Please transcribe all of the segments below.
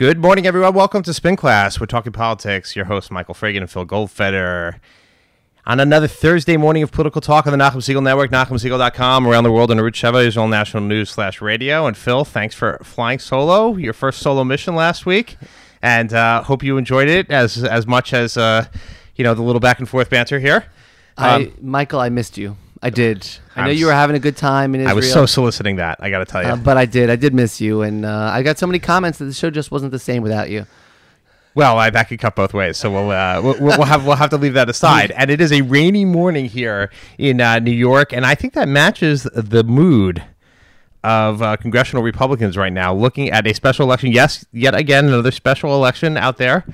Good morning, everyone. Welcome to Spin Class. We're talking politics. Your hosts, Michael Fragin and Phil Goldfeder. On another Thursday morning of political talk on the Nachum Segal Network, NachumSegal.com, around the world on Arutz Sheva, Israel National News slash radio. And Phil, thanks for flying solo, your first solo mission last week. And uh, hope you enjoyed it as as much as, uh, you know, the little back and forth banter here. I, Um, Michael, I missed you. I did. I know I'm you were having a good time in Israel. I was so soliciting that, I got to tell you. uh, but I did. I did miss you, and uh, I got so many comments that the show just wasn't the same without you. Well, I, that could cut both ways, so we'll, uh, we'll we'll have we'll have to leave that aside. And it is a rainy morning here in uh, New York, and I think that matches the mood of uh, congressional Republicans right now, looking at a special election. Yes, yet again another special election out there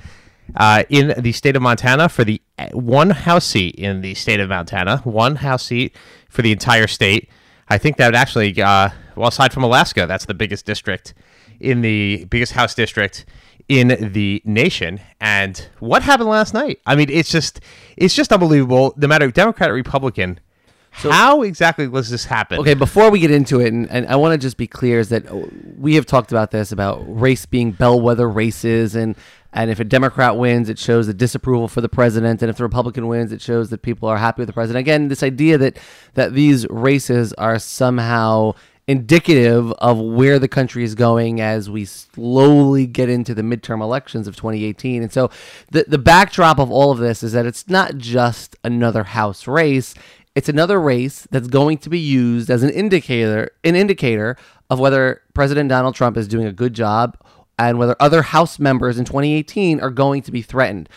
uh, in the state of Montana for the uh, one House seat in the state of Montana, one House seat for the entire state. I think that would actually, uh, well, aside from Alaska, that's the biggest district in the biggest House district in the nation. And what happened last night? I mean, it's just, it's just unbelievable. No matter Democrat or Republican, how exactly was this happen? Okay, before we get into it, and, and I want to just be clear, is that we have talked about this about race being bellwether races, and and if a Democrat wins, it shows the disapproval for the president, and if the Republican wins, it shows that people are happy with the president. Again, this idea that that these races are somehow indicative of where the country is going as we slowly get into the midterm elections of 2018. And so the the backdrop of all of this is that it's not just another house race. It's another race that's going to be used as an indicator an indicator of whether President Donald Trump is doing a good job and whether other House members in 2018 are going to be threatened.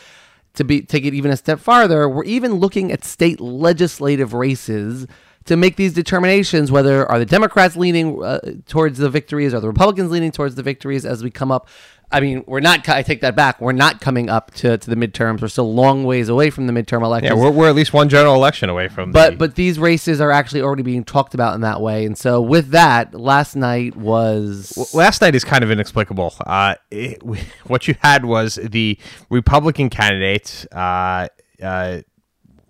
To be take it even a step farther, we're even looking at state legislative races to make these determinations whether are the Democrats leaning uh, towards the victories or the Republicans leaning towards the victories as we come up. I mean, we're not. I take that back. We're not coming up to, to the midterms. We're still a long ways away from the midterm elections. yeah, we're, we're at least one general election away from. But the, but these races are actually already being talked about in that way. And so with that, last night was last night is kind of inexplicable. Uh, it, what you had was the Republican candidate. Uh, uh,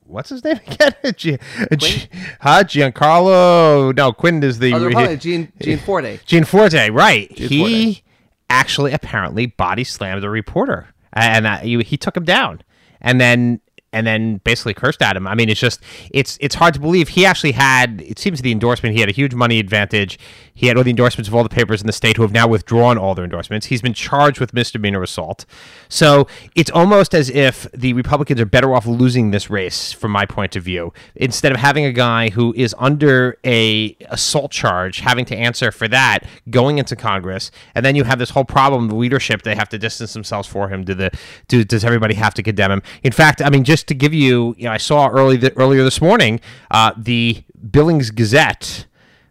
what's his name again? G- G- huh? Giancarlo? No, Quinn is the oh, the Republican, Gene Gianforte. Gianforte, right? he Gianforte. Actually apparently body slammed a reporter, and uh, he, he took him down, and then and then basically cursed at him. I mean, it's just it's it's hard to believe he actually had. It seems the endorsement he had a huge money advantage. He had all the endorsements of all the papers in the state who have now withdrawn all their endorsements. He's been charged with misdemeanor assault. So it's almost as if the Republicans are better off losing this race, from my point of view, instead of having a guy who is under a assault charge, having to answer for that, going into Congress, and then you have this whole problem of leadership. They have to distance themselves for him. Do the do, does everybody have to condemn him? In fact, I mean, just to give you, you know, I saw early th- earlier this morning uh, the Billings Gazette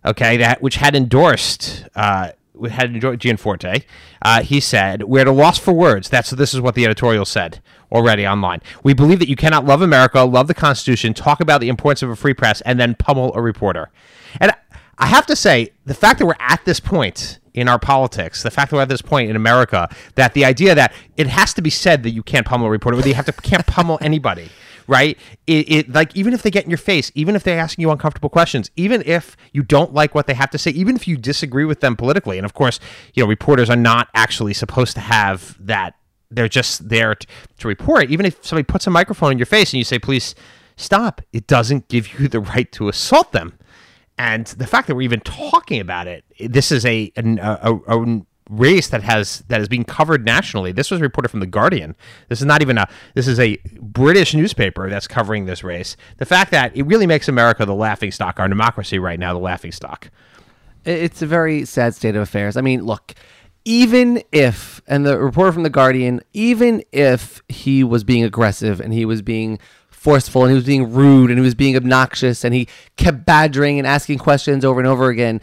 okay, that which had endorsed uh, had endorsed Gianforte. Uh, he said, "We're at a loss for words." That's this is what the editorial said already online. We believe that you cannot love America, love the Constitution, talk about the importance of a free press, and then pummel a reporter. And I have to say, the fact that we're at this point in our politics, the fact that we're at this point in America, that the idea that it has to be said that you can't pummel a reporter, or that you have to can't pummel anybody right? It, it like even if they get in your face, even if they're asking you uncomfortable questions, even if you don't like what they have to say, even if you disagree with them politically, and of course, you know, reporters are not actually supposed to have that. They're just there to report. Even if somebody puts a microphone in your face and you say, "Please stop," it doesn't give you the right to assault them. And the fact that we're even talking about it, this is a, a, a, race that has that is being covered nationally. This was reported from the Guardian. This is not even a this is a British newspaper that's covering this race. The fact that it really makes America the laughing stock, our democracy right now the laughing stock. It's a very sad state of affairs. I mean, look, even if, and the reporter from The Guardian, even if he was being aggressive and he was being forceful and he was being rude and he was being obnoxious and he kept badgering and asking questions over and over again,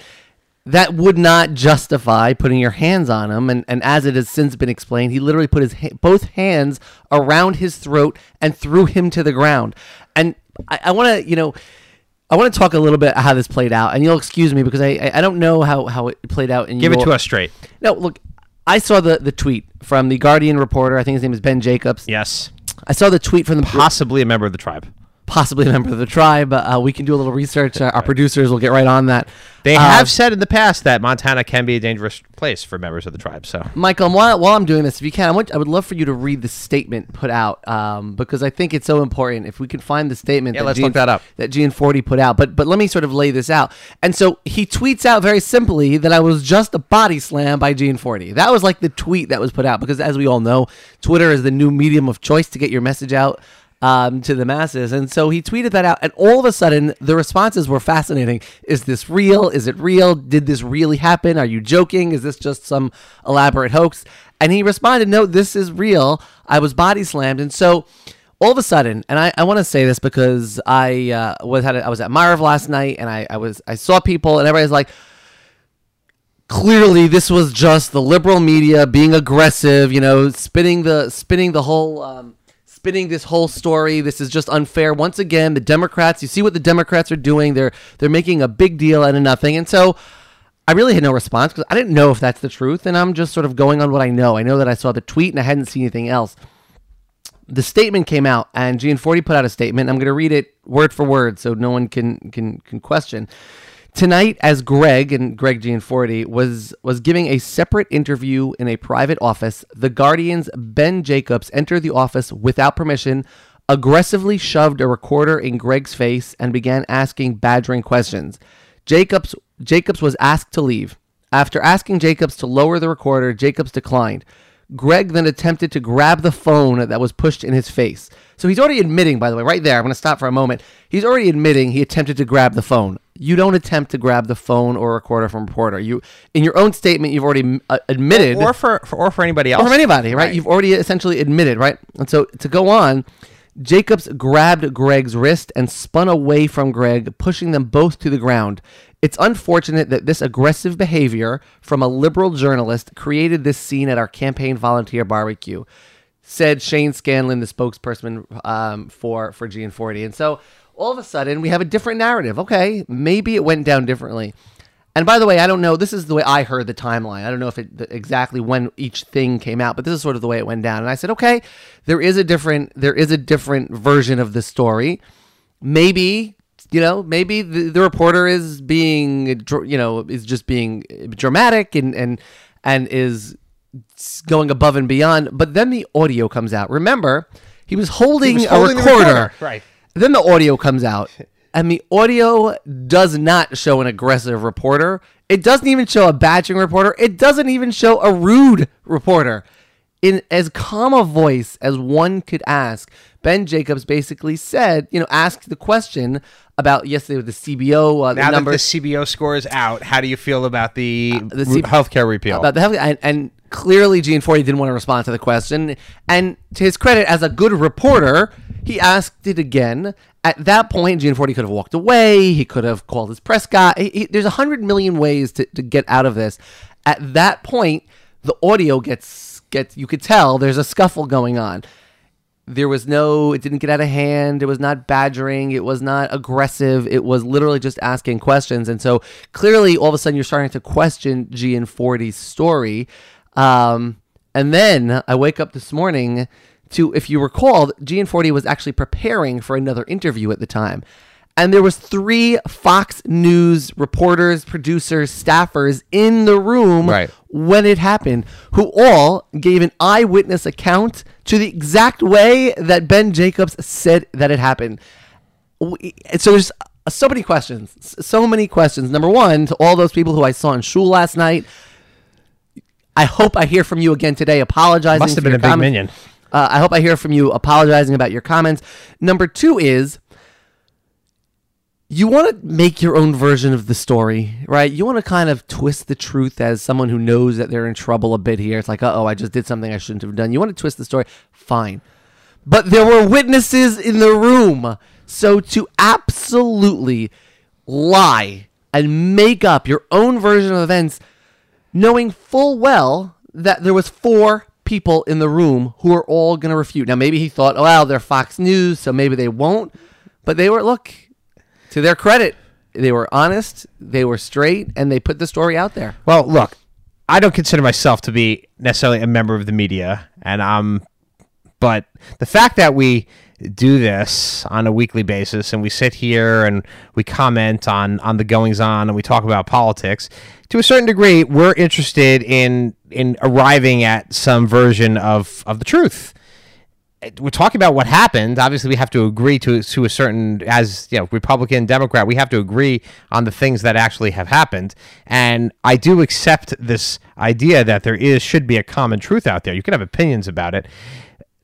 that would not justify putting your hands on him. And, and as it has since been explained, he literally put his ha- both hands around his throat and threw him to the ground. And I, I want to, you know, I want to talk a little bit how this played out, and you'll excuse me because I I, I don't know how, how it played out. In Give it to us straight. No, look, I saw the the tweet from the Guardian reporter. I think his name is Ben Jacobs. Yes. I saw the tweet from the Possibly a member of the tribe. Possibly a member of the tribe. Uh, we can do a little research. Uh, our producers will get right on that. They have said in the past that Montana can be a dangerous place for members of the tribe. So Michael, while, while I'm doing this, if you can, I, want, I would love for you to read the statement put out um, because I think it's so important. If we can find the statement, Yeah, that let's Gene- look that up. That Gianforte put out, but but let me sort of lay this out. And so he tweets out very simply that I was just a body slam by Gianforte. That was like the tweet that was put out because, as we all know, Twitter is the new medium of choice to get your message out um, to the masses. And so he tweeted that out, and all of a sudden, the responses were fascinating. Is this real? Is it real? Did this really happen? Are you joking? Is this just some elaborate hoax? And he responded, No, this is real. I was body slammed. And so all of a sudden, and I, I want to say this because I uh, was had a, I was at Maariv last night, and I, I was I saw people, and everybody's like, clearly this was just the liberal media being aggressive, you know, spinning the spinning the whole um, spinning this whole story. This is just unfair. Once again, the Democrats. You see what the Democrats are doing. They're they're making a big deal out of nothing, and so. I really had no response because I didn't know if that's the truth, and I'm just sort of going on what I know. I know that I saw the tweet and I hadn't seen anything else. The statement came out, and Gianforte put out a statement. I'm going to read it word for word so no one can can can question tonight as Greg and Greg Gianforte was was giving a separate interview in a private office. The Guardian's Ben Jacobs entered the office without permission, aggressively shoved a recorder in Greg's face, and began asking badgering questions. Jacobs Jacobs was asked to leave. After asking Jacobs to lower the recorder, Jacobs declined. Greg then attempted to grab the phone that was pushed in his face. So he's already admitting, by the way, right there. I'm going to stop for a moment. He's already admitting he attempted to grab the phone. You don't attempt to grab the phone or recorder from a reporter. You, in your own statement, you've already uh, admitted, or for, for or for anybody else or anybody, right? You've already essentially admitted, right? And so to go on, Jacobs grabbed Greg's wrist and spun away from Greg, pushing them both to the ground. It's unfortunate that this aggressive behavior from a liberal journalist created this scene at our campaign volunteer barbecue, said Shane Scanlon, the spokesperson um, for for Gianforte. And so all of a sudden we have a different narrative. Okay, maybe it went down differently. And by the way, I don't know. This is the way I heard the timeline. I don't know if it exactly when each thing came out, but this is sort of the way it went down. And I said, okay, there is a different there is a different version of the story. Maybe you know, maybe the, the reporter is being you know is just being dramatic and and and is going above and beyond. But then the audio comes out. Remember, he was holding, was a holding the recorder. recorder, right. Then the audio comes out, and the audio does not show an aggressive reporter. It doesn't even show a badgering reporter. It doesn't even show a rude reporter. In as calm a voice as one could ask, Ben Jacobs basically said, you know, asked the question about yesterday with the CBO uh, the Now that the CBO score is out, how do you feel about the, the re- C- healthcare repeal? about the health and, and clearly Gianforte didn't want to respond to the question. And to his credit, as a good reporter, he asked it again. At that point, Gianforte could have walked away. He could have called his press guy. He- he- there's a hundred million ways to, to get out of this. At that point, the audio gets gets you could tell there's a scuffle going on. There was no, it didn't get out of hand. It was not badgering. It was not aggressive. It was literally just asking questions. And so clearly, all of a sudden, you're starting to question Gianforte's story. Um, and then I wake up this morning to, if you recall, Gianforte was actually preparing for another interview at the time. And there was three Fox News reporters, producers, staffers in the room Right. when it happened, who all gave an eyewitness account to the exact way that Ben Jacobs said that it happened. We- So there's so many questions, so many questions. Number one, to all those people who I saw in Shul last night, I hope I hear from you again today, apologizing. Must have been a big comments. minyan. Uh, I hope I hear from you apologizing about your comments. Number two is you want to make your own version of the story, right? You want to kind of twist the truth as someone who knows that they're in trouble a bit here. It's like, oh, I just did something I shouldn't have done. You want to twist the story, fine. But there were witnesses in the room. So to absolutely lie and make up your own version of events, knowing full well that there was four people in the room who are all going to refute. Now maybe he thought, oh, well, they're Fox News, so maybe they won't. But they were look, to their credit, they were honest, they were straight, and they put the story out there. Well, look, I don't consider myself to be necessarily a member of the media, and I'm But the fact that we do this on a weekly basis and we sit here and we comment on on the goings on and we talk about politics to a certain degree we're interested in in arriving at some version of of the truth we're talking about what happened. Obviously, we have to agree to to a certain as you know, Republican, Democrat. We have to agree on the things that actually have happened. And I do accept this idea that there is should be a common truth out there. You can have opinions about it.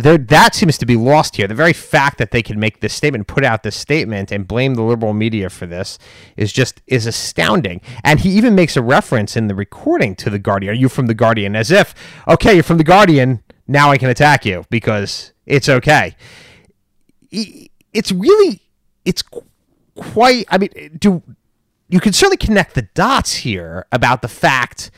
There, that seems to be lost here. The very fact that they can make this statement, put out this statement, and blame the liberal media for this is just is astounding. And he even makes a reference in the recording to the Guardian. Are you from the Guardian? As if, okay, you're from the Guardian. Now I can attack you because it's okay. It's really, it's quite. I mean, do you can certainly connect the dots here about the fact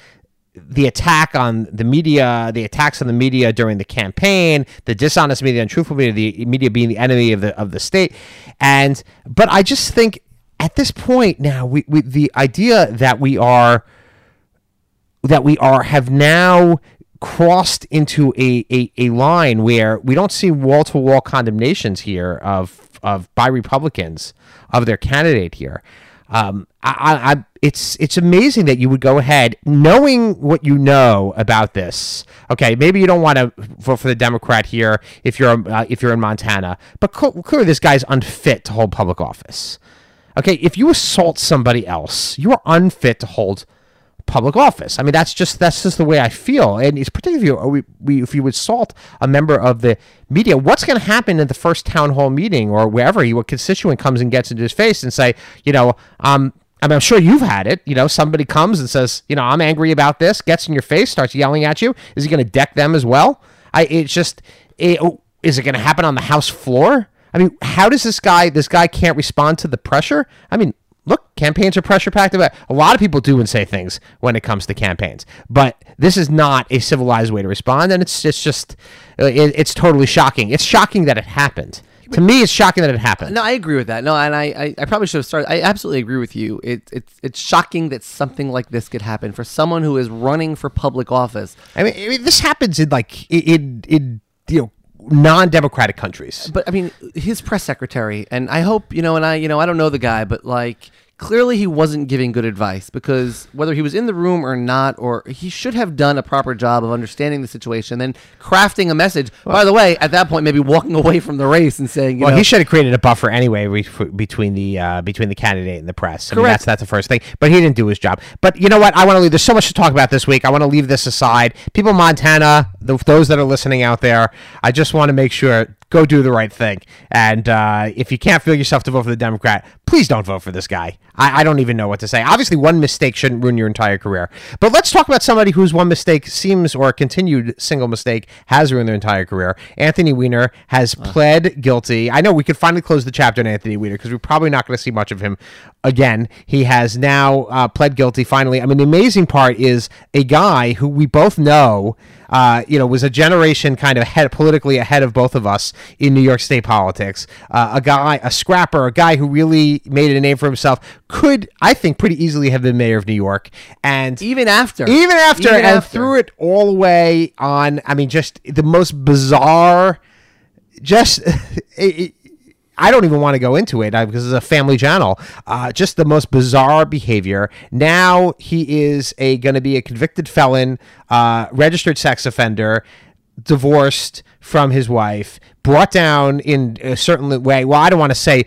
the attack on the media, the attacks on the media during the campaign, the dishonest media, untruthful media, the media being the enemy of the of the state, and but I just think at this point now, we, we the idea that we are that we are have now crossed into a, a, a line where we don't see wall to wall condemnations here of of by Republicans of their candidate here. Um, I, I, it's it's amazing that you would go ahead knowing what you know about this. Okay, maybe you don't want to vote for the Democrat here if you're uh, if you're in Montana, but clearly this guy's unfit to hold public office. Okay, if you assault somebody else, you are unfit to hold public office. I mean, that's just that's just the way I feel. And it's particularly if you, if you assault a member of the media, what's going to happen in the first town hall meeting or wherever your constituent comes and gets into his face and say, you know, um, I mean, I'm sure you've had it. You know, somebody comes and says, you know, I'm angry about this, gets in your face, starts yelling at you. Is he going to deck them as well? I it's just, it, oh, is it going to happen on the House floor? I mean, how does this guy? This guy can't respond to the pressure. I mean, look, campaigns are pressure packed. A lot of people do and say things when it comes to campaigns, but this is not a civilized way to respond, and it's it's just it, it's totally shocking. It's shocking that it happened. To me, it's shocking that it happened. No, I agree with that. No, and I, I, I probably should have started. I absolutely agree with you. It, it's it's shocking that something like this could happen for someone who is running for public office. I mean, I mean this happens in like in in you know non-democratic countries. But I mean, his press secretary, and I hope you know, and I, you know, I don't know the guy, but like clearly he wasn't giving good advice because whether he was in the room or not, or he should have done a proper job of understanding the situation, then crafting a message. Well, By the way, at that point, maybe walking away from the race and saying, "Well, know, he should have created a buffer anyway between the uh, between the candidate and the press." I correct. Mean, that's that's the first thing, but he didn't do his job. But you know what? I want to leave. There's so much to talk about this week. I want to leave this aside. People in Montana, the, those that are listening out there, I just want to make sure go do the right thing. And uh, if you can't feel yourself to vote for the Democrat, please don't vote for this guy. I, I, don't even know what to say. Obviously, one mistake shouldn't ruin your entire career. But let's talk about somebody whose one mistake seems, or a continued single mistake, has ruined their entire career. Anthony Weiner has uh. pled guilty. I know we could finally close the chapter on Anthony Weiner because we're probably not going to see much of him again. He has now uh, pled guilty finally. I mean, the amazing part is a guy who we both know uh, you know, was a generation kind of ahead, politically ahead of both of us in New York State politics. Uh, a guy, a scrapper, a guy who really made a name for himself, could I think pretty easily have been mayor of New York, and even after, even after, even and after. threw it all away on. I mean, just the most bizarre, just. it, I don't even want to go into it uh, because it's a family channel. Uh, just the most bizarre behavior. Now he is a going to be a convicted felon, uh, registered sex offender, divorced from his wife, brought down in a certain way. Well, I don't want to say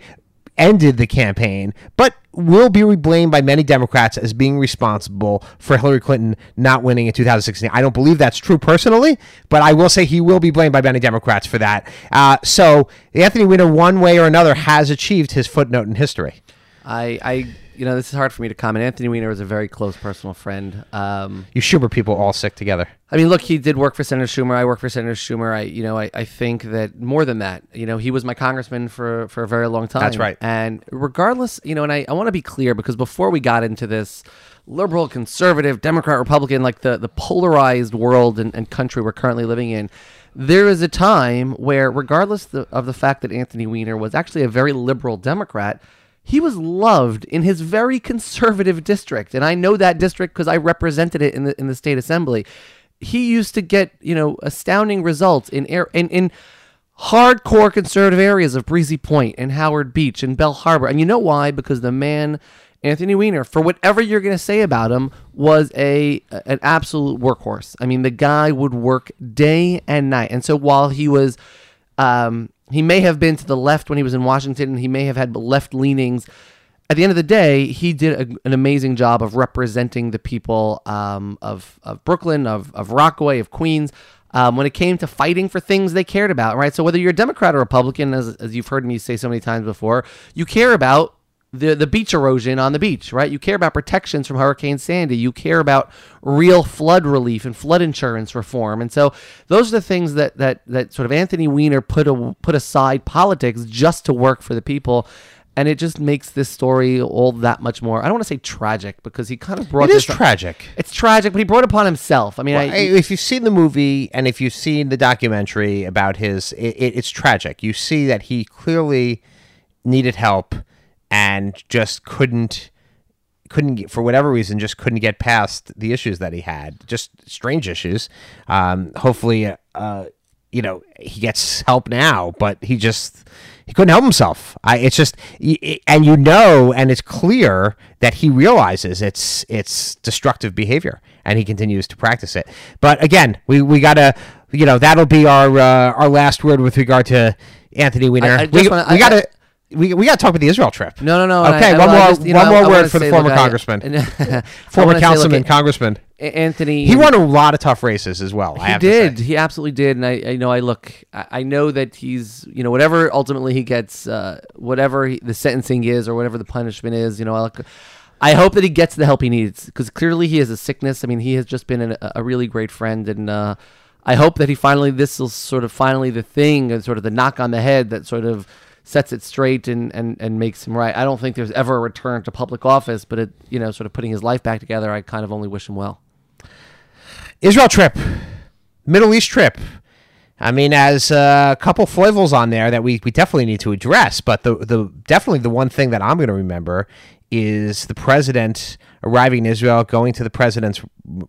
ended the campaign, but will be blamed by many Democrats as being responsible for Hillary Clinton not winning in 2016. I don't believe that's true personally, but I will say he will be blamed by many Democrats for that. Uh, so Anthony Weiner, one way or another, has achieved his footnote in history. I, I you know, this is hard for me to comment. Anthony Weiner was a very close personal friend. Um, you Schumer people all sick together. I mean, look, he did work for Senator Schumer. I work for Senator Schumer. I, you know, I, I think that more than that, you know, he was my congressman for, for a very long time. That's right. And regardless, you know, and I, I want to be clear because before we got into this liberal, conservative, Democrat, Republican, like the, the polarized world and, and country we're currently living in, there is a time where, regardless the, of the fact that Anthony Weiner was actually a very liberal Democrat, he was loved in his very conservative district, and I know that district because I represented it in the in the state assembly. He used to get you know astounding results in air in in hardcore conservative areas of Breezy Point and Howard Beach and Belle Harbor. And you know why? Because the man Anthony Weiner, for whatever you're going to say about him, was a an absolute workhorse. I mean, the guy would work day and night. And so while he was um, he may have been to the left when he was in Washington, and he may have had left leanings. At the end of the day, he did a, an amazing job of representing the people um, of, of Brooklyn, of, of Rockaway, of Queens, um, when it came to fighting for things they cared about, right? So whether you're a Democrat or Republican, as, as you've heard me say so many times before, you care about the the beach erosion on the beach, right? You care about protections from Hurricane Sandy. You care about real flood relief and flood insurance reform. And so those are the things that that that sort of Anthony Weiner put a, put aside politics just to work for the people. And it just makes this story all that much more. I don't want to say tragic because he kind of brought It is this up- tragic. It's tragic, but he brought it upon himself. I mean, Well, I, if you've seen the movie and if you've seen the documentary about his, it, it, it's tragic. You see that he clearly needed help and just couldn't couldn't get, for whatever reason just couldn't get past the issues that he had just strange issues. Um hopefully uh you know he gets help now but he just he couldn't help himself. I it's just and you know and it's clear that he realizes it's it's destructive behavior and he continues to practice it. But again we we gotta you know that'll be our uh, our last word with regard to anthony weiner. I just we, wanna- we gotta we, we got to talk about the Israel trip. no, no, no. Okay, I- one I more just, you know, one more I word for the former congressman, former wanna say, councilman, congressman. Anthony. He won a lot of tough races as well. I He have did. To say. He absolutely did. And I, I know, I look, I, I know that he's, you know, whatever ultimately he gets, uh, whatever he, the sentencing is or whatever the punishment is, you know, I look, I hope that he gets the help he needs because clearly he has a sickness. I mean, he has just been an, a really great friend, and uh, I hope that he finally, this is sort of finally the thing and sort of the knock on the head that sort of sets it straight and, and, and makes him right. I don't think there's ever a return to public office, but it, you know, sort of putting his life back together, I kind of only wish him well. Israel trip, Middle East trip. I mean, as a couple foibles on there that we, we definitely need to address, but the the definitely the one thing that I'm going to remember is the president arriving in Israel, going to the president's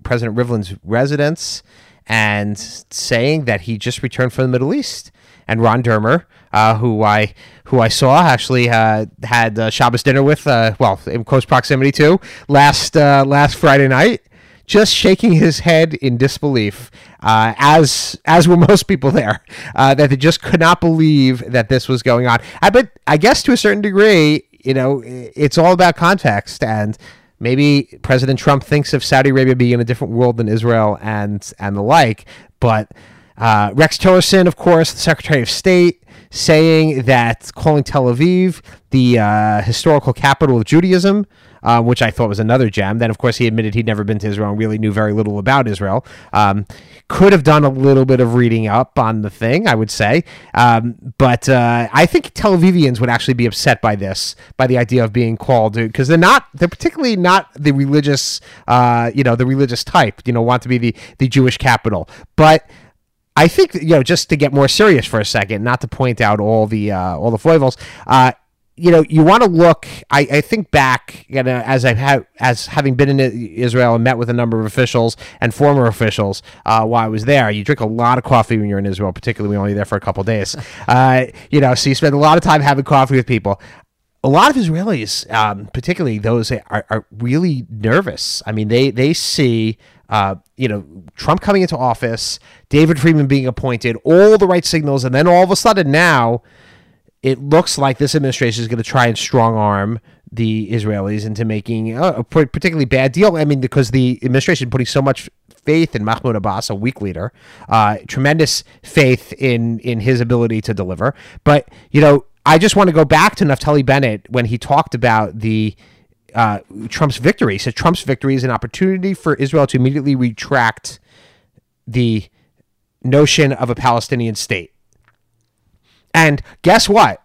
President Rivlin's residence, and saying that he just returned from the Middle East. And Ron Dermer, uh, who I who I saw actually uh, had uh, Shabbos dinner with, uh, well, in close proximity to last uh, last Friday night just shaking his head in disbelief, uh, as as were most people there, that they just could not believe that this was going on. I but I guess to a certain degree, you know, it's all about context, and maybe President Trump thinks of Saudi Arabia being in a different world than Israel and and the like, but. Uh, Rex Tillerson, of course, the Secretary of State, saying that calling Tel Aviv the uh, historical capital of Judaism, uh, which I thought was another gem. Then, of course, he admitted he'd never been to Israel and really knew very little about Israel. Um, could have done a little bit of reading up on the thing, I would say. Um, but uh, I think Tel Avivians would actually be upset by this, by the idea of being called, because they're not, they're particularly not the religious, uh, you know, the religious type, you know, want to be the, the Jewish capital. But I think you know just to get more serious for a second, not to point out all the uh, all the foibles. Uh, you know, you want to look. I, I think back, you know, as I've as having been in Israel and met with a number of officials and former officials uh, while I was there. You drink a lot of coffee when you're in Israel, particularly when you're only there for a couple days. Uh, you know, so you spend a lot of time having coffee with people a lot of Israelis, um, particularly those are, are really nervous. I mean, they they see, uh, you know, Trump coming into office, David Friedman being appointed, all the right signals, and then all of a sudden now, it looks like this administration is going to try and strong arm the Israelis into making a particularly bad deal. I mean, because the administration putting so much faith in Mahmoud Abbas, a weak leader, uh, tremendous faith in in his ability to deliver. But you know, I just want to go back to Naftali Bennett when he talked about the uh, Trump's victory. He said Trump's victory is an opportunity for Israel to immediately retract the notion of a Palestinian state. And guess what?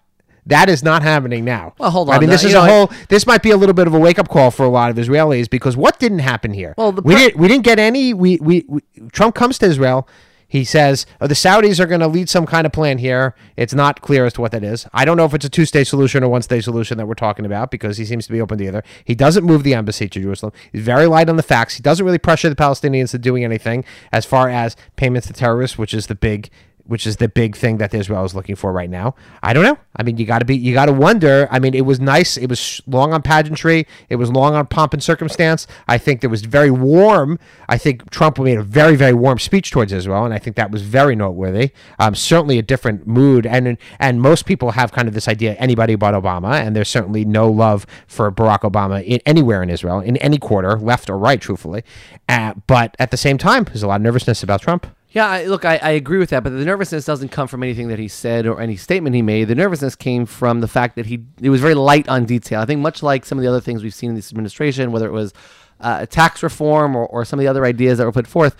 That is not happening now. Well, hold on. I mean, this Now, is a know, whole. This might be a little bit of a wake up call for a lot of Israelis because what didn't happen here? Well, the we didn't. We didn't get any. We, we, we Trump comes to Israel. He says oh, the Saudis are going to lead some kind of plan here. It's not clear as to what that is. I don't know if it's a two state solution or one state solution that we're talking about because he seems to be open to either. He doesn't move the embassy to Jerusalem. He's very light on the facts. He doesn't really pressure the Palestinians to doing anything as far as payments to terrorists, which is the big which is the big thing that Israel is looking for right now. I don't know. I mean, you got to be, you got to wonder. I mean, it was nice. It was long on pageantry. It was long on pomp and circumstance. I think it was very warm. I think Trump made a very, very warm speech towards Israel, and I think that was very noteworthy. Um, certainly a different mood, and and most people have kind of this idea anybody but Obama, and there's certainly no love for Barack Obama in, anywhere in Israel, in any quarter, left or right, truthfully. Uh, but at the same time, there's a lot of nervousness about Trump. Yeah, I, look, I, I agree with that, but the nervousness doesn't come from anything that he said or any statement he made. The nervousness came from the fact that he it was very light on detail. I think much like some of the other things we've seen in this administration, whether it was uh, tax reform or, or some of the other ideas that were put forth,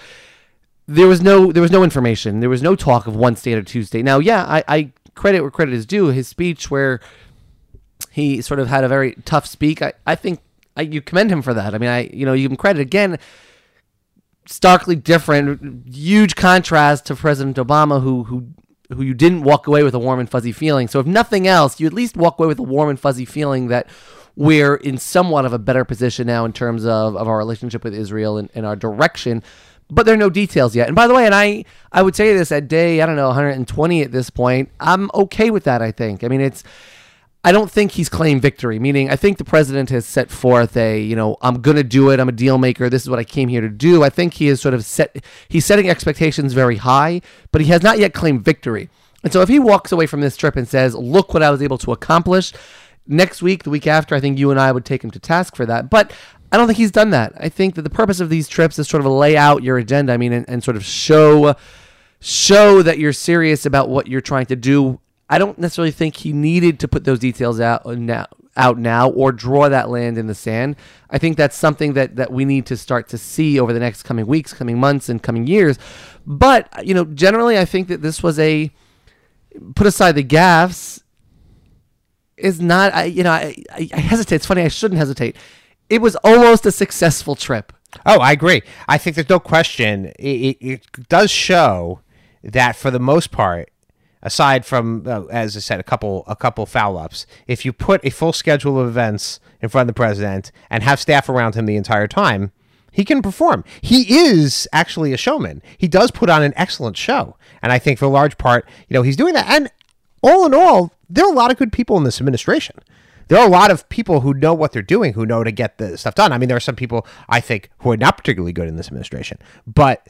there was no there was no information. There was no talk of one state or two state. Now, yeah, I, I credit where credit is due. His speech where he sort of had a very tough speak. I, I think I, you commend him for that. I mean, I you know you can credit again starkly different, huge contrast to President Obama, who who who you didn't walk away with a warm and fuzzy feeling. So if nothing else, you at least walk away with a warm and fuzzy feeling that we're in somewhat of a better position now in terms of, of our relationship with Israel and, and our direction. But there are no details yet. And by the way, and I, I would say this at day, I don't know, 120 at this point, I'm okay with that, I think. I mean, it's I don't think he's claimed victory. Meaning, I think the president has set forth a, you know, I'm going to do it. I'm a deal maker. This is what I came here to do. I think he is sort of set. He's setting expectations very high, but he has not yet claimed victory. And so, if he walks away from this trip and says, "Look what I was able to accomplish," next week, the week after, I think you and I would take him to task for that. But I don't think he's done that. I think that the purpose of these trips is sort of lay out your agenda. I mean, and, and sort of show show that you're serious about what you're trying to do I don't necessarily think he needed to put those details out uh, now out now or draw that land in the sand. I think that's something that that we need to start to see over the next coming weeks, coming months, and coming years. But you know, generally, I think that this was a put aside the gaffes is not. I you know I, I hesitate. It's funny. I shouldn't hesitate. It was almost a successful trip. Oh, I agree. I think there's no question. It, it, it does show that for the most part aside from uh, as I said, a couple a couple foul ups. If you put a full schedule of events in front of the president and have staff around him the entire time, he can perform. He is actually a showman. He does put on an excellent show, and I think for a large part, you know, he's doing that. And all in all, there are a lot of good people in this administration. There are a lot of people who know what they're doing, who know to get the stuff done. I mean, there are some people I think who are not particularly good in this administration, but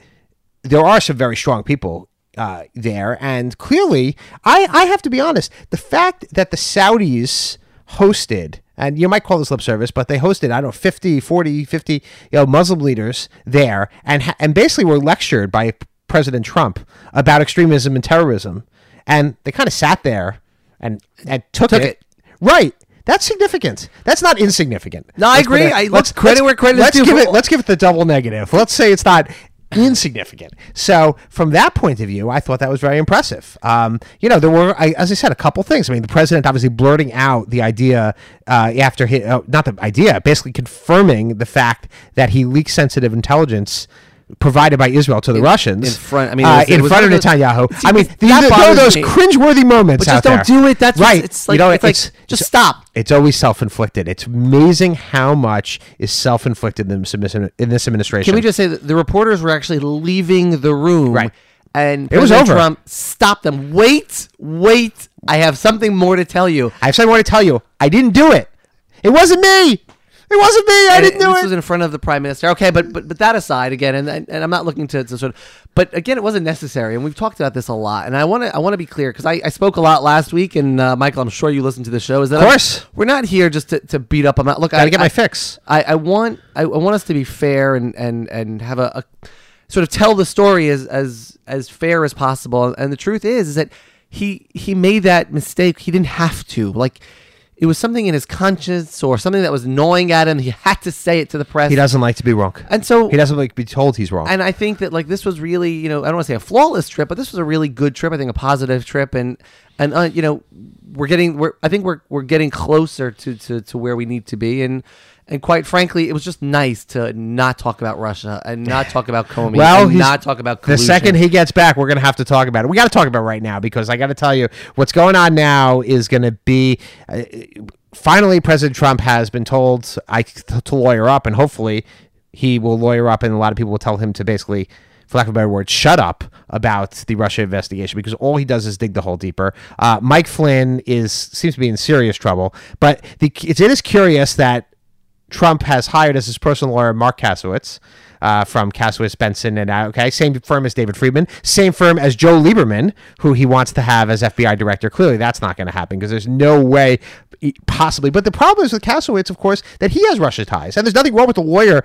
there are some very strong people uh, there. And clearly, I, I have to be honest, the fact that the Saudis hosted, and you might call this lip service, but they hosted, I don't know, 50, 40, 50 you know, Muslim leaders there and, and basically were lectured by President Trump about extremism and terrorism. And they kind of sat there and, and took, Took it. it. Right. That's significant. That's not insignificant. No, I Let's put agree. it- I- let's let's credit where credit is let's due give it. Let's give it the double negative. Let's say it's not insignificant. So from that point of view, I thought that was very impressive. Um, you know, there were, I, as I said, a couple things. I mean, the president obviously blurting out the idea uh, after he, uh, not the idea, basically confirming the fact that he leaked sensitive intelligence. Provided by Israel to the Russians in front- I mean, it uh, in front of those- Netanyahu. See, I mean, these are- there are bothers those me. cringeworthy moments But just don't there. do it. That's right. it's like- you know, it's like, just stop. It's always self-inflicted. It's amazing how much is self-inflicted in this, in this administration. Can we just say that the reporters were actually leaving the room? Right. And It was President. Trump stopped them. Wait, wait. I have something more to tell you. I have something more to tell you. I didn't do it. It wasn't me. It wasn't me. I And didn't do this it. This was in front of the prime minister. Okay, but but but that aside, again, and and, I'm not looking to, to sort of, but again, it wasn't necessary, and we've talked about this a lot. And I want to I want to be clear because I, I spoke a lot last week, and uh, Michael, I'm sure you listened to the show. Is that Of course. we're not here just to, to beat up. I'm not look. I Gotta I get my I- fix. I, I want I, I want us to be fair and and and have a, a sort of tell the story as as as fair as possible. And the truth is, is that he he made that mistake. He didn't have to. Like it was something in his conscience or something that was gnawing at him. He had to say it to the press. He doesn't like to be wrong. And so He doesn't like to be told he's wrong. and I think that like this was really, you know, I don't want to say a flawless trip, but this was a really good trip. I think a positive trip, and and uh, you know, we're getting, we're I think we're we're getting closer to to to where we need to be, and and quite frankly, it was just nice to not talk about Russia and not talk about Comey, well, and not talk about the second he gets back, we're going to have to talk about it. We got to talk about it right now because I got to tell you what's going on now is going to be. Uh, finally, President Trump has been told I to lawyer up, and hopefully he will lawyer up, and a lot of people will tell him to basically for lack of a better word, shut up about the Russia investigation because all he does is dig the hole deeper. Uh, Mike Flynn is seems to be in serious trouble, but the, it is curious that Trump has hired as his personal lawyer Mark Kasowitz. Uh, from Kasowitz Benson and uh, okay, same firm as David Friedman, same firm as Joe Lieberman, who he wants to have as FBI director. Clearly, that's not going to happen because there's no way possibly. But the problem is with Kasowitz, of course, that he has Russia ties, and there's nothing wrong with the lawyer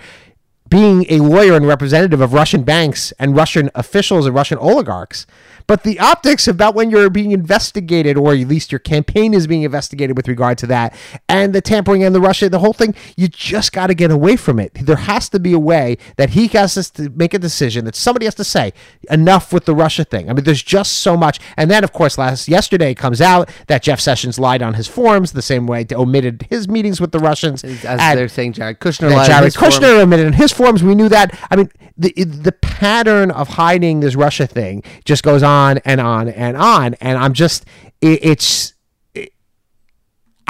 being a lawyer and representative of Russian banks and Russian officials and Russian oligarchs. But the optics about when you're being investigated, or at least your campaign is being investigated with regard to that, and the tampering and the Russia, the whole thing, you just got to get away from it. There has to be a way that he has to make a decision that somebody has to say enough with the Russia thing. I mean, there's just so much. And then, of course, last yesterday comes out that Jeff Sessions lied on his forms the same way, omitted his meetings with the Russians. As they're saying, Jared Kushner. lied Jared his form. Kushner admitted in his forms. We knew that. I mean, the the pattern of hiding this Russia thing just goes on and on and on. And I'm just, it, it's. it-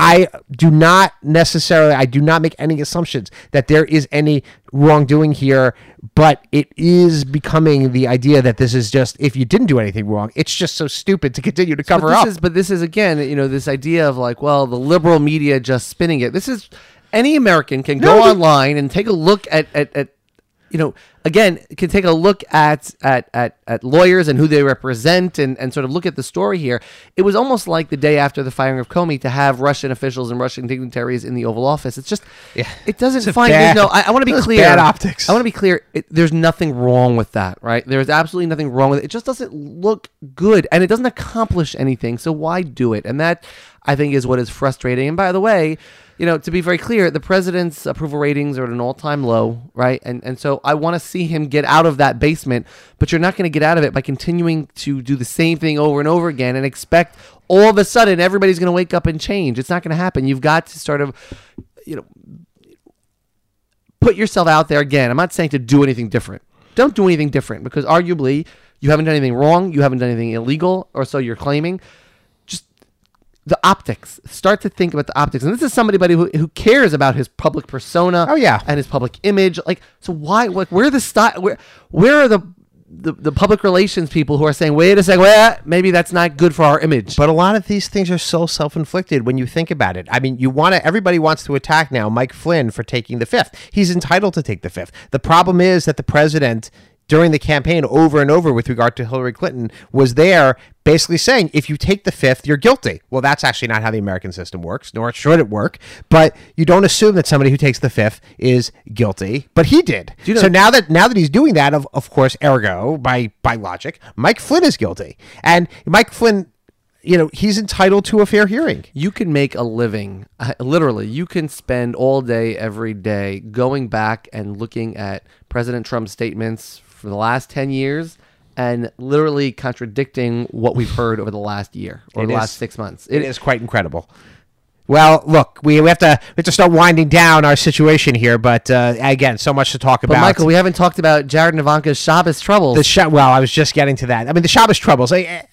I do not necessarily, I do not make any assumptions that there is any wrongdoing here, but it is becoming the idea that this is just, if you didn't do anything wrong, it's just so stupid to continue to cover but this up. Is, but this is again, you know, this idea of like, well, the liberal media just spinning it. This is any American can go No, the- online and take a look at at, at you know, again, can take a look at, at at at lawyers and who they represent and and sort of look at the story here. It was almost like the day after the firing of Comey to have Russian officials and Russian dignitaries in the Oval Office. It's just, Yeah. it doesn't It's find. bad- no, I, I want to be clear. bad optics. I want to be clear. It, there's nothing wrong with that, right? There's absolutely nothing wrong with it. It just doesn't look good and it doesn't accomplish anything. So why do it? And that I think is what is frustrating. And by the way, you know, to be very clear, the president's approval ratings are at an all-time low, right? And and so I want to see him get out of that basement, but you're not going to get out of it by continuing to do the same thing over and over again and expect all of a sudden everybody's going to wake up and change. It's not going to happen. You've got to sort of you know put yourself out there again. I'm not saying to do anything different. Don't do anything different because arguably you haven't done anything wrong, you haven't done anything illegal, or so you're claiming. The optics. Start to think about the optics. And this is somebody who, who cares about his public persona. Oh, yeah. and his public image. Like, so why? Like, where are the style? Where where are the the, the public relations people who are saying, wait a second, wait, maybe that's not good for our image. But a lot of these things are so self-inflicted when you think about it. I mean, you want to everybody wants to attack now Mike Flynn for taking the fifth. He's entitled to take the fifth. The problem is that the president during the campaign over and over with regard to Hillary Clinton was there basically saying if you take the fifth you're guilty. Well, that's actually not how the American system works, nor should it work. But you don't assume that somebody who takes the fifth is guilty, but he did. you know- so now that now that he's doing that of of course ergo by by logic, Mike Flynn is guilty. And Mike Flynn you know, he's entitled to a fair hearing. you can make a living uh, literally you can spend all day every day going back and looking at president trump's statements for the last 10 years and literally contradicting what we've heard over the last year or It the is- last six months It is quite incredible. Well, look, we, we have to we have to start winding down our situation here, but uh, again, so much to talk but about. michael we haven't talked about jared and ivanka's shabbos troubles the Sha- well, I was just getting to that. I mean, the Shabbos troubles. I,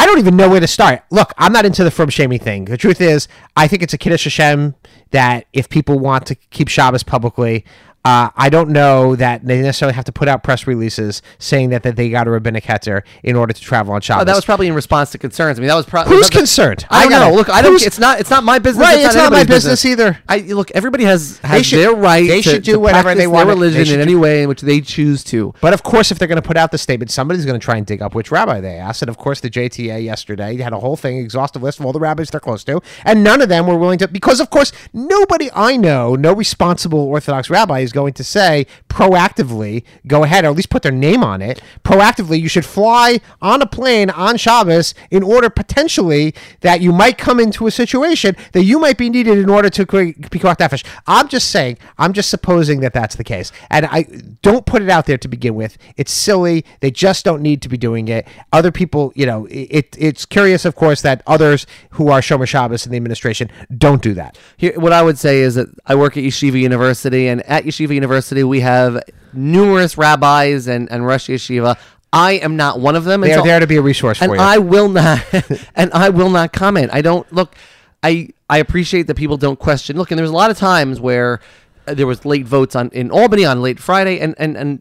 I don't even know where to start. Look, I'm not into the frum shaming thing. The truth is, I think it's a kiddush Hashem that if people want to keep Shabbos publicly, uh, I don't know that they necessarily have to put out press releases saying that, that they got a rabbinic heter in order to travel on Shabbos. Oh, that was probably in response to concerns. I mean, that was probably Who's concerned? I don't I know. Look, I don't. It's not. It's not my business. Right, it's not my anybody's business either. I look. Everybody has has should- their right. they to, should do to whatever they want. Their religion in do- any way in which they choose to. But of course, if they're going to put out the statement, somebody's going to try and dig up which rabbi they asked. And of course, the JTA yesterday had a whole thing, exhaustive list of all the rabbis they're close to, and none of them were willing to. Because of course, nobody I know, no responsible Orthodox rabbi is going to say proactively go ahead, or at least put their name on it. Proactively, you should fly on a plane on Shabbos in order potentially that you might come into a situation that you might be needed in order to pikuach nefesh. I'm just saying, I'm just supposing that that's the case, and I don't put it out there to begin with. It's silly. They just don't need to be doing it. Other people, you know, it, it's curious, of course, that others who are Shomer Shabbos in the administration don't do that. Here, what I would say is that I work at Yeshiva University, and at Yeshiva University, we have numerous rabbis and, and Rosh Yeshiva. I am not one of them. and They're so- there to be a resource and for you. I will not, and I will not comment. I don't look. I I appreciate that people don't question. Look, and there's a lot of times where uh, there was late votes on in Albany on late Friday, and and and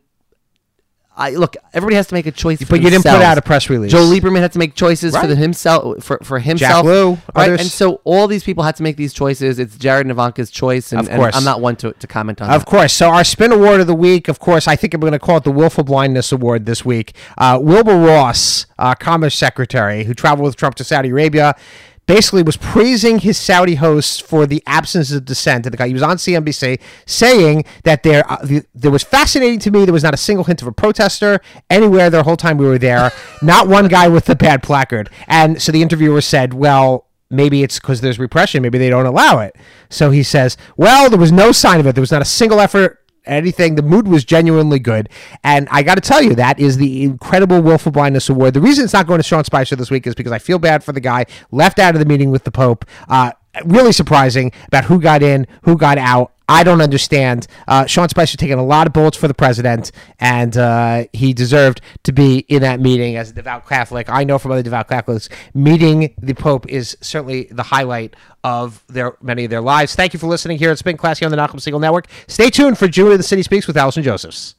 I look. Everybody has to make a choice. But you didn't put out a press release. Joe Lieberman had to make choices for the himself for for himself. Lew, right? others. And so all these people had to make these choices. It's Jared and Ivanka's choice, and, Of course. I'm not one to, to comment on Of that. course. So our spin award of the week, of course, I think I'm going to call it the Willful Blindness Award this week. Uh, Wilbur Ross, uh, Commerce Secretary, who traveled with Trump to Saudi Arabia, basically was praising his Saudi hosts for the absence of dissent. And the guy, he was on CNBC saying that there, uh, the, there was fascinating to me. There was not a single hint of a protester anywhere the whole time we were there. not one guy with a bad placard. And so the interviewer said, well, maybe it's because there's repression. Maybe they don't allow it. So he says, well, there was no sign of it. There was not a single effort. Anything, the mood was genuinely good, and I got to tell you that is the incredible willful blindness award. The reason it's not going to Sean Spicer this week is because I feel bad for the guy left out of the meeting with the Pope. Uh, really surprising about who got in, who got out. I don't understand. Uh, Sean Spicer taking a lot of bullets for the president, and uh, he deserved to be in that meeting as a devout Catholic. I know from other devout Catholics, meeting the Pope is certainly the highlight of their many of their lives. Thank you for listening here. It's been classy on the Nachum Segal Network. Stay tuned for Jew in the City Speaks with Allison Josephs.